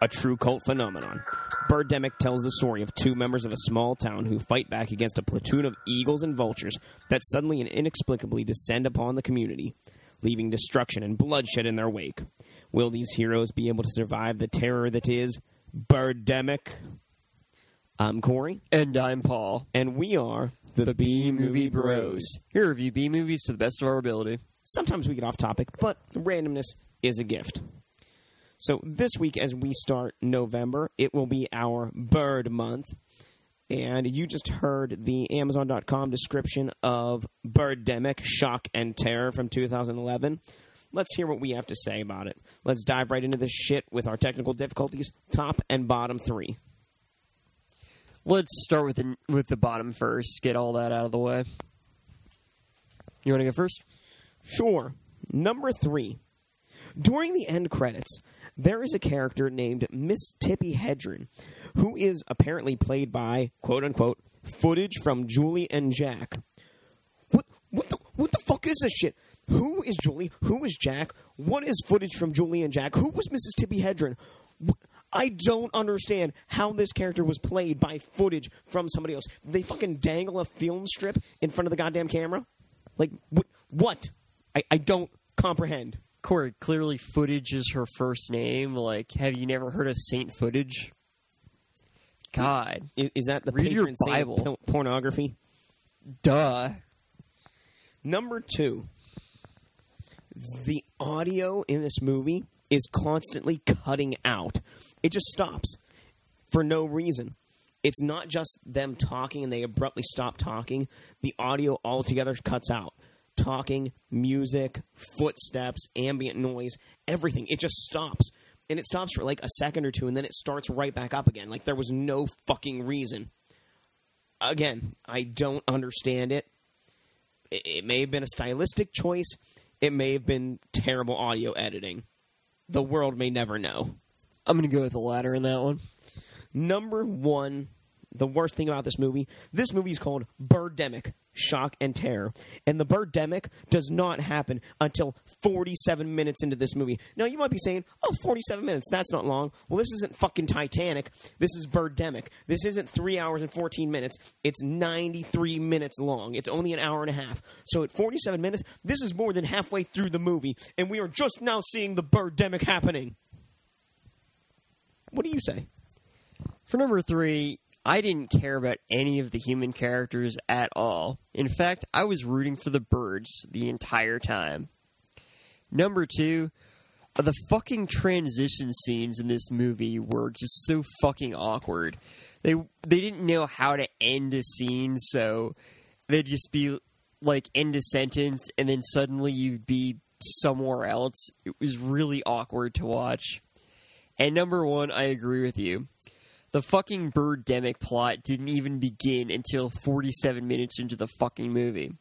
a true cult phenomenon. Birdemic tells the story of two members of a small town who fight back against a platoon of eagles and vultures that suddenly and inexplicably descend upon the community, leaving destruction and bloodshed in their wake. Will these heroes be able to survive the terror that is Birdemic? I'm Corey, And I'm Paul. and we are the, B Movie Bros. Here review B movies to the best of our ability. Sometimes we get off topic, but randomness is a gift. So this week, as we start November, it will be our bird month. And you just heard the Amazon.com description of Birdemic Shock and Terror from 2011. Let's hear what we have to say about it. Let's dive right into this shit with our technical difficulties, top and bottom three. Let's start with the with the bottom first. Get all that out of the way. You want to go first? Sure. Number three. During the end credits, there is a character named Miss Tippi Hedren, who is apparently played by quote unquote footage from Julie and Jack. What what the what the fuck is this shit? Who is Julie? Who is Jack? What is footage from Julie and Jack? Who was Mrs. Tippi Hedren? I don't understand how this character was played by footage from somebody else. They fucking dangle a film strip in front of the goddamn camera? Like, wh- what? I, I don't comprehend. Corey, clearly footage is her first name. Like, have you never heard of Saint Footage? God, Is, is that the Read your patron saint of Bible. pil- pornography? duh. Number two, the audio in this movie is constantly cutting out. It just stops for no reason. It's not just them talking and they abruptly stop talking. The audio altogether cuts out. Talking, music, footsteps, ambient noise, everything. It just stops. And it stops for like a second or two and then it starts right back up again. Like there was no fucking reason. Again, I don't understand it it, it may have been a stylistic choice. It may have been terrible audio editing. The world may never know. I'm gonna go with the latter in that one. Number one, the worst thing about this movie, this movie is called Birdemic, Shock and Terror. And the Birdemic does not happen until 47 minutes into this movie. Now, you might be saying, oh, 47 minutes, that's not long. Well, this isn't fucking Titanic. This is Birdemic. This isn't 3 hours and 14 minutes. It's 93 minutes long. It's only an hour and a half. So at 47 minutes, this is more than halfway through the movie. And we are just now seeing the Birdemic happening. What do you say? For number three, I didn't care about any of the human characters at all. In fact, I was rooting for the birds the entire time. Number two, the fucking transition scenes in this movie were just so fucking awkward. They they didn't know how to end a scene, so they'd just be like end a sentence and then suddenly you'd be somewhere else. It was really awkward to watch. And number one, I agree with you. The fucking Birdemic plot didn't even begin until 47 minutes into the fucking movie.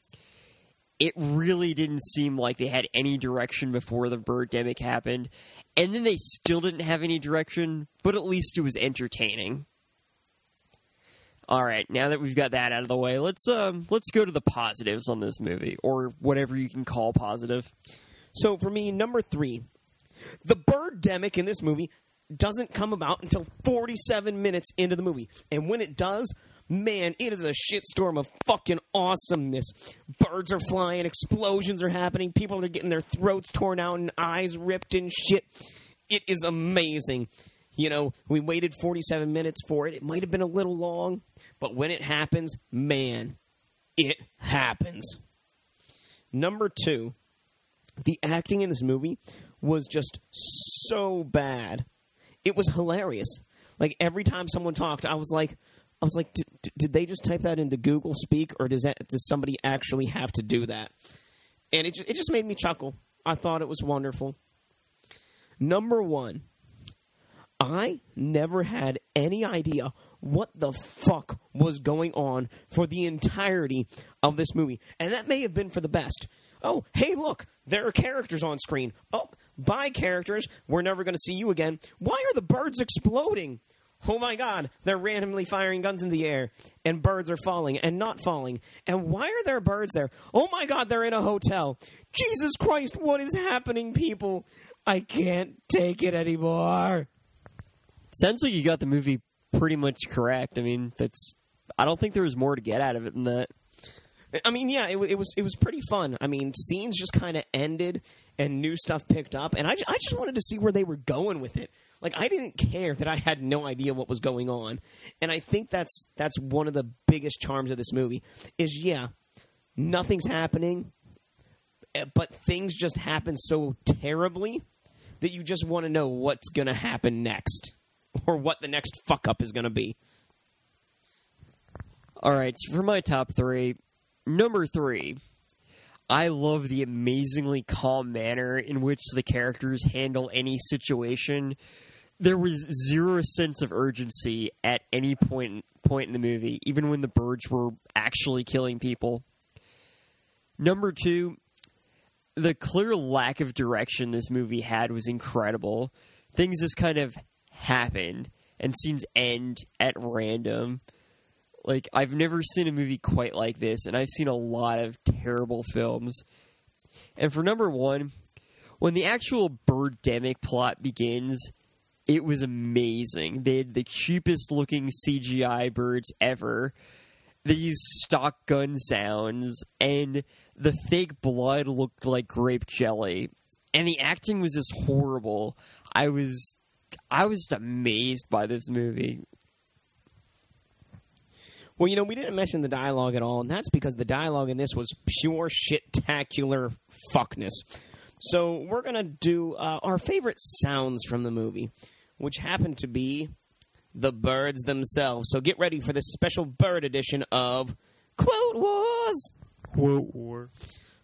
It really didn't seem like they had any direction before the Birdemic happened, and then they still didn't have any direction, but at least it was entertaining. All right, now that we've got that out of the way, let's um let's go to the positives on this movie or whatever you can call positive. So for me, number three, the birdemic in this movie doesn't come about until 47 minutes into the movie. And when it does, man, it is a shitstorm of fucking awesomeness. Birds are flying, explosions are happening, people are getting their throats torn out and eyes ripped and shit. It is amazing. You know, we waited 47 minutes for it. It might have been a little long, but when it happens, man, it happens. Number two, the acting in this movie was just so bad. It was hilarious. Like every time someone talked, I was like, I was like, did, they just type that into Google Speak, or does that does somebody actually have to do that? And it it just made me chuckle. I thought it was wonderful. Number one, I never had any idea what the fuck was going on for the entirety of this movie. And that may have been for the best. Oh, hey, look, there are characters on screen. Oh, bye, characters. We're never going to see you again. Why are the birds exploding? Oh my god, they're randomly firing guns in the air, and birds are falling and not falling. And why are there birds there? Oh my god, they're in a hotel. Jesus Christ, what is happening, people? I can't take it anymore. Sounds like you got the movie pretty much correct. I mean, that's. I don't think there was more to get out of it than that. I mean, yeah, it, it was it was pretty fun. I mean, scenes just kind of ended and new stuff picked up, and I, I just wanted to see where they were going with it. Like, I didn't care that I had no idea what was going on, and I think that's that's one of the biggest charms of this movie. Is yeah, nothing's happening, eh, but things just happen so terribly that you just want to know what's going to happen next, or what the next fuck up is going to be. All right, so for my top three, number three, I love the amazingly calm manner in which the characters handle any situation. There was zero sense of urgency at any point point in the movie, even when the birds were actually killing people. Number two, the clear lack of direction this movie had was incredible. Things just kind of happened, and scenes end at random. Like I've never seen a movie quite like this, and I've seen a lot of terrible films. And for number one, when the actual birdemic plot begins, it was amazing. They had the cheapest looking CGI birds ever. These stock gun sounds, and the fake blood looked like grape jelly. And the acting was just horrible. I was I was just amazed by this movie. Well, you know, we didn't mention the dialogue at all, and that's because the dialogue in this was pure shit-tacular fuckness. So we're gonna do uh, our favorite sounds from the movie, which happen to be the birds themselves. So get ready for this special bird edition of Quote Wars. Quote war.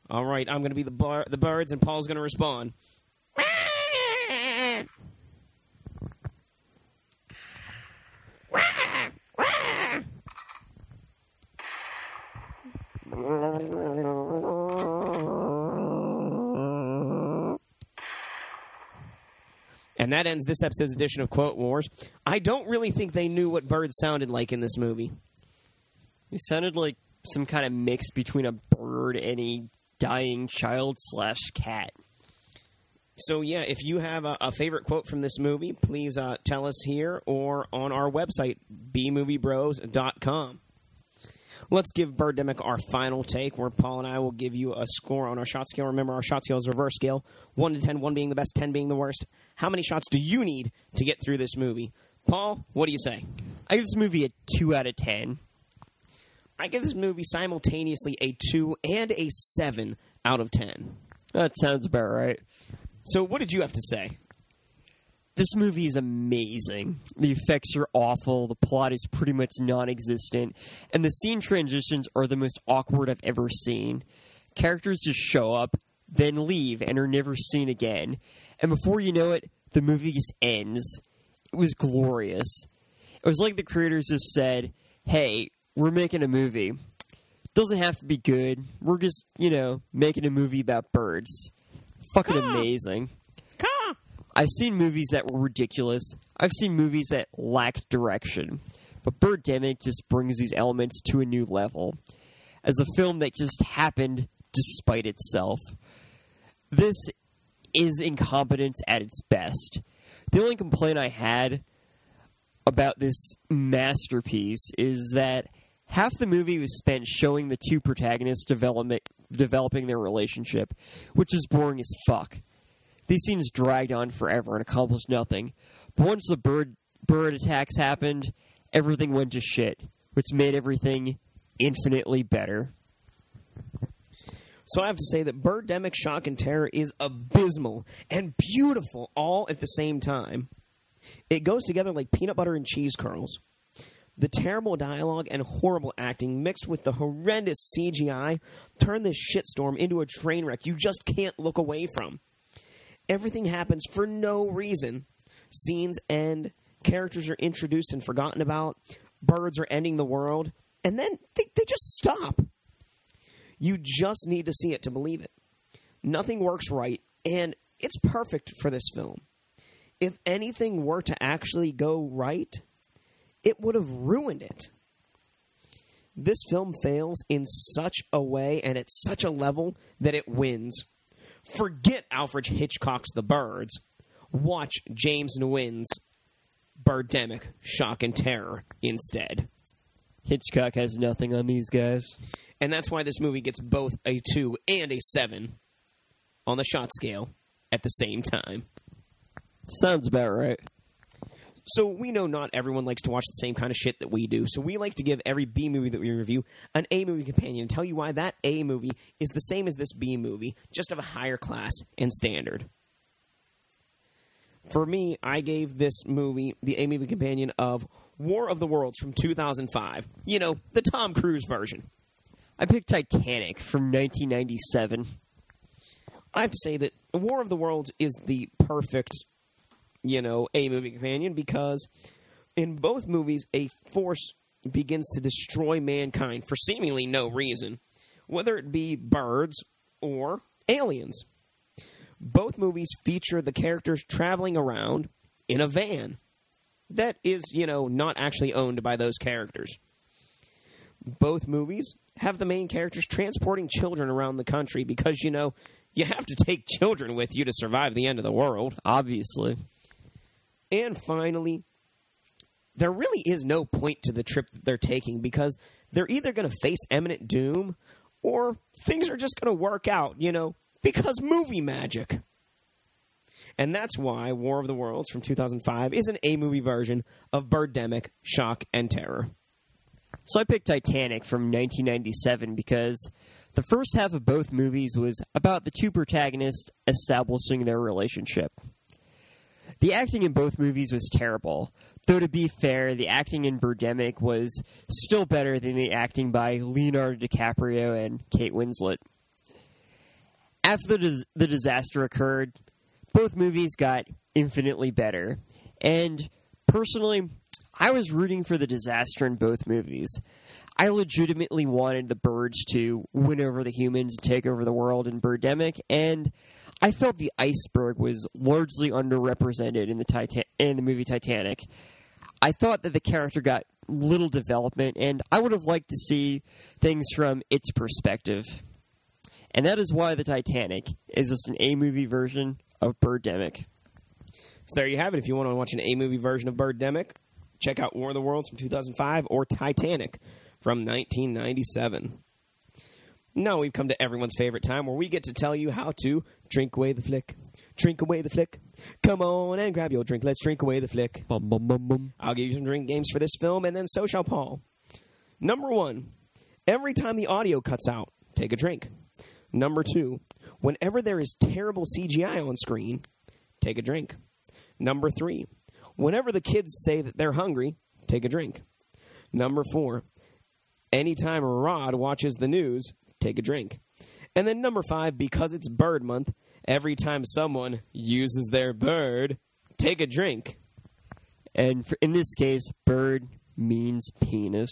All right, I'm gonna be the bar- the birds, and Paul's gonna respond. And that ends this episode's edition of Quote Wars. I don't really think they knew what birds sounded like in this movie. It sounded like some kind of mix between a bird and a dying child slash cat. So yeah, if you have a, a favorite quote from this movie, please uh, tell us here or on our website, bmoviebros.com. Let's give Birdemic our final take, where Paul and I will give you a score on our shot scale. Remember, our shot scale is reverse scale: one to ten, one being the best, ten being the worst. How many shots do you need to get through this movie? Paul, what do you say? I give this movie a two out of ten. I give this movie simultaneously a two and a seven out of ten. That sounds about right. So, what did you have to say? This movie is amazing. The effects are awful. The plot is pretty much non existent. And the scene transitions are the most awkward I've ever seen. Characters just show up, then leave, and are never seen again. And before you know it, the movie just ends. It was glorious. It was like the creators just said, hey, we're making a movie. Doesn't have to be good. We're just, you know, making a movie about birds. Fucking Ah. amazing. I've seen movies that were ridiculous. I've seen movies that lacked direction. But Birdemic just brings these elements to a new level. As a film that just happened despite itself. This is incompetence at its best. The only complaint I had about this masterpiece is that half the movie was spent showing the two protagonists developing their relationship, which is boring as fuck. These scenes dragged on forever and accomplished nothing. But once the bird bird attacks happened, everything went to shit, which made everything infinitely better. So I have to say that Birdemic Shock and Terror is abysmal and beautiful all at the same time. It goes together like peanut butter and cheese curls. The terrible dialogue and horrible acting mixed with the horrendous CGI turn this shitstorm into a train wreck you just can't look away from. Everything happens for no reason. Scenes end, characters are introduced and forgotten about, birds are ending the world, and then they, they just stop. You just need to see it to believe it. Nothing works right, and it's perfect for this film. If anything were to actually go right, it would have ruined it. This film fails in such a way and at such a level that it wins. Forget Alfred Hitchcock's The Birds. Watch James Nguyen's Birdemic, Shock and Terror instead. Hitchcock has nothing on these guys. And that's why this movie gets both a 2 and a 7 on the shot scale at the same time. Sounds about right. So we know not everyone likes to watch the same kind of shit that we do. So we like to give every B movie that we review an A movie companion and tell you why that A movie is the same as this B movie, just of a higher class and standard. For me, I gave this movie the A movie companion of War of the Worlds from 2005. You know, the Tom Cruise version. I picked Titanic from 1997. I have to say that War of the Worlds is the perfect, you know, A movie companion because in both movies, a force begins to destroy mankind for seemingly no reason, whether it be birds or aliens. Both movies feature the characters traveling around in a van that is, you know, not actually owned by those characters. Both movies have the main characters transporting children around the country because, you know, you have to take children with you to survive the end of the world. Obviously. And finally, there really is no point to the trip they're taking because they're either going to face imminent doom or things are just going to work out, you know, because movie magic. And that's why War of the Worlds from 2005 is an A movie version of Birdemic, Shock, and Terror. So I picked Titanic from 1997 because the first half of both movies was about the two protagonists establishing their relationship. The acting in both movies was terrible, though to be fair, the acting in Birdemic was still better than the acting by Leonardo DiCaprio and Kate Winslet. After the, the disaster occurred, both movies got infinitely better. And personally, I was rooting for the disaster in both movies. I legitimately wanted the birds to win over the humans and take over the world in Birdemic, and I felt the iceberg was largely underrepresented in the Titan- in the movie Titanic. I thought that the character got little development, and I would have liked to see things from its perspective. And that is why the Titanic is just an A movie version of Birdemic. So there you have it. If you want to watch an A movie version of Birdemic, check out War of the Worlds from 2005 or Titanic from 1997. Now we've come to everyone's favorite time where we get to tell you how to drink away the flick. Drink away the flick. Come on and grab your drink. Let's drink away the flick. Bum, bum, bum, bum. I'll give you some drink games for this film, and then so shall Paul. Number one, every time the audio cuts out, take a drink. Number two, whenever there is terrible CGI on screen, take a drink. Number three, whenever the kids say that they're hungry, take a drink. Number four, anytime Rod watches the news, take a drink. And then number five, because it's bird month, every time someone uses their bird, take a drink. And for, in this case, bird means penis.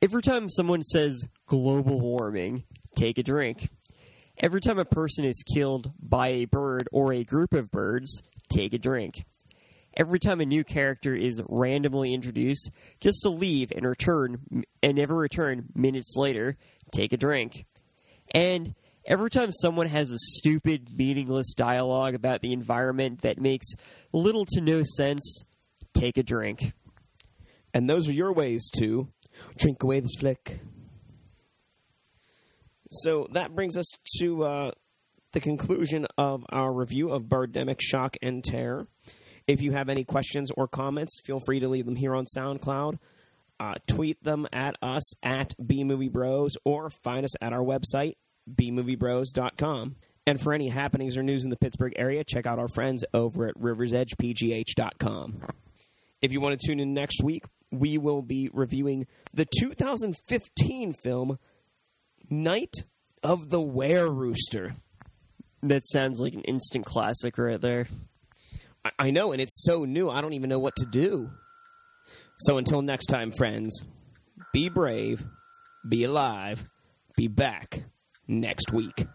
Every time someone says global warming, take a drink. Every time a person is killed by a bird or a group of birds, take a drink. Every time a new character is randomly introduced, just to leave and return and never return minutes later, take a drink. And every time someone has a stupid, meaningless dialogue about the environment that makes little to no sense, take a drink. And those are your ways to drink away this flick. So that brings us to uh, the conclusion of our review of Birdemic Shock and Terror. If you have any questions or comments, feel free to leave them here on SoundCloud. Uh, tweet them at us at bmoviebros or find us at our website, bmoviebros.com. And for any happenings or news in the Pittsburgh area, check out our friends over at riversedgepgh.com. If you want to tune in next week, we will be reviewing the 2015 film Night of the Were Rooster. That sounds like an instant classic right there. I, know, and it's so new, I don't even know what to do. So until next time, friends, be brave, be alive, be back next week.